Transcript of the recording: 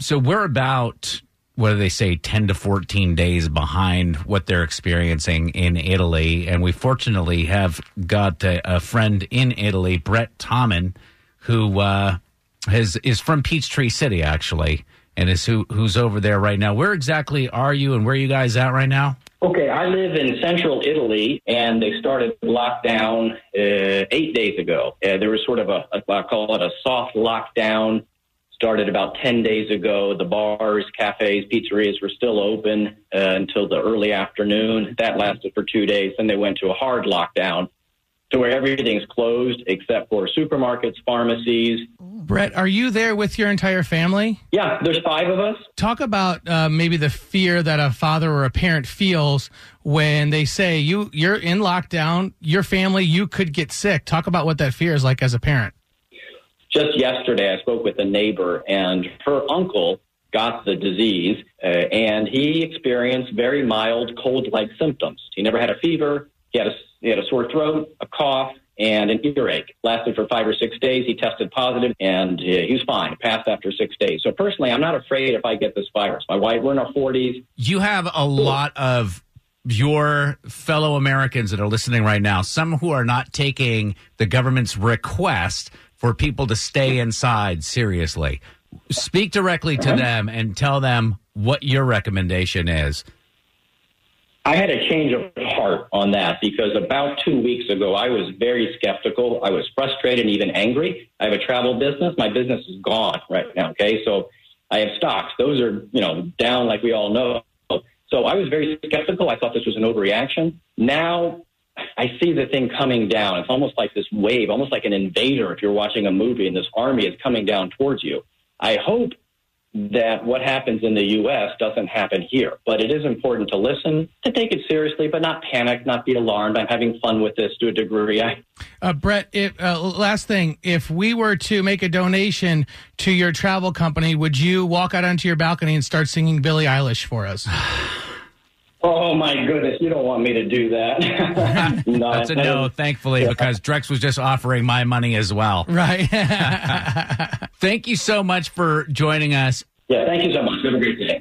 so we're about what do they say 10 to 14 days behind what they're experiencing in Italy and we fortunately have got a, a friend in Italy Brett Tommen who uh, has is from Peachtree City actually and is who who's over there right now where exactly are you and where are you guys at right now Okay, I live in central Italy, and they started lockdown uh, eight days ago. Uh, there was sort of a, a, I call it a soft lockdown. Started about 10 days ago. The bars, cafes, pizzerias were still open uh, until the early afternoon. That lasted for two days. Then they went to a hard lockdown to where everything's closed except for supermarkets, pharmacies. Brett, are you there with your entire family? Yeah, there's five of us. Talk about uh, maybe the fear that a father or a parent feels when they say you you're in lockdown, your family, you could get sick. Talk about what that fear is like as a parent. Just yesterday, I spoke with a neighbor, and her uncle got the disease, uh, and he experienced very mild cold-like symptoms. He never had a fever. He had a, he had a sore throat, a cough, and an earache. Lasted for five or six days. He tested positive, and uh, he was fine. Passed after six days. So personally, I'm not afraid if I get this virus. My wife, we're in our 40s. you have a lot of your fellow Americans that are listening right now, some who are not taking the government's request for people to stay inside seriously. Speak directly to uh-huh. them and tell them what your recommendation is. I had a change of heart on that because about two weeks ago, I was very skeptical. I was frustrated and even angry. I have a travel business. My business is gone right now. Okay. So I have stocks. Those are, you know, down like we all know. So I was very skeptical. I thought this was an overreaction. Now I see the thing coming down. It's almost like this wave, almost like an invader if you're watching a movie and this army is coming down towards you. I hope that what happens in the U.S. doesn't happen here. But it is important to listen, to take it seriously, but not panic, not be alarmed. I'm having fun with this to a degree. I, Uh, Brett, if, uh, last thing, if we were to make a donation to your travel company, would you walk out onto your balcony and start singing Billie Eilish for us? oh my goodness, you don't want me to do that. no, That's a no, thankfully, because Drex was just offering my money as well. right. Thank you so much for joining us. Yeah, thank you so much. Have a great day.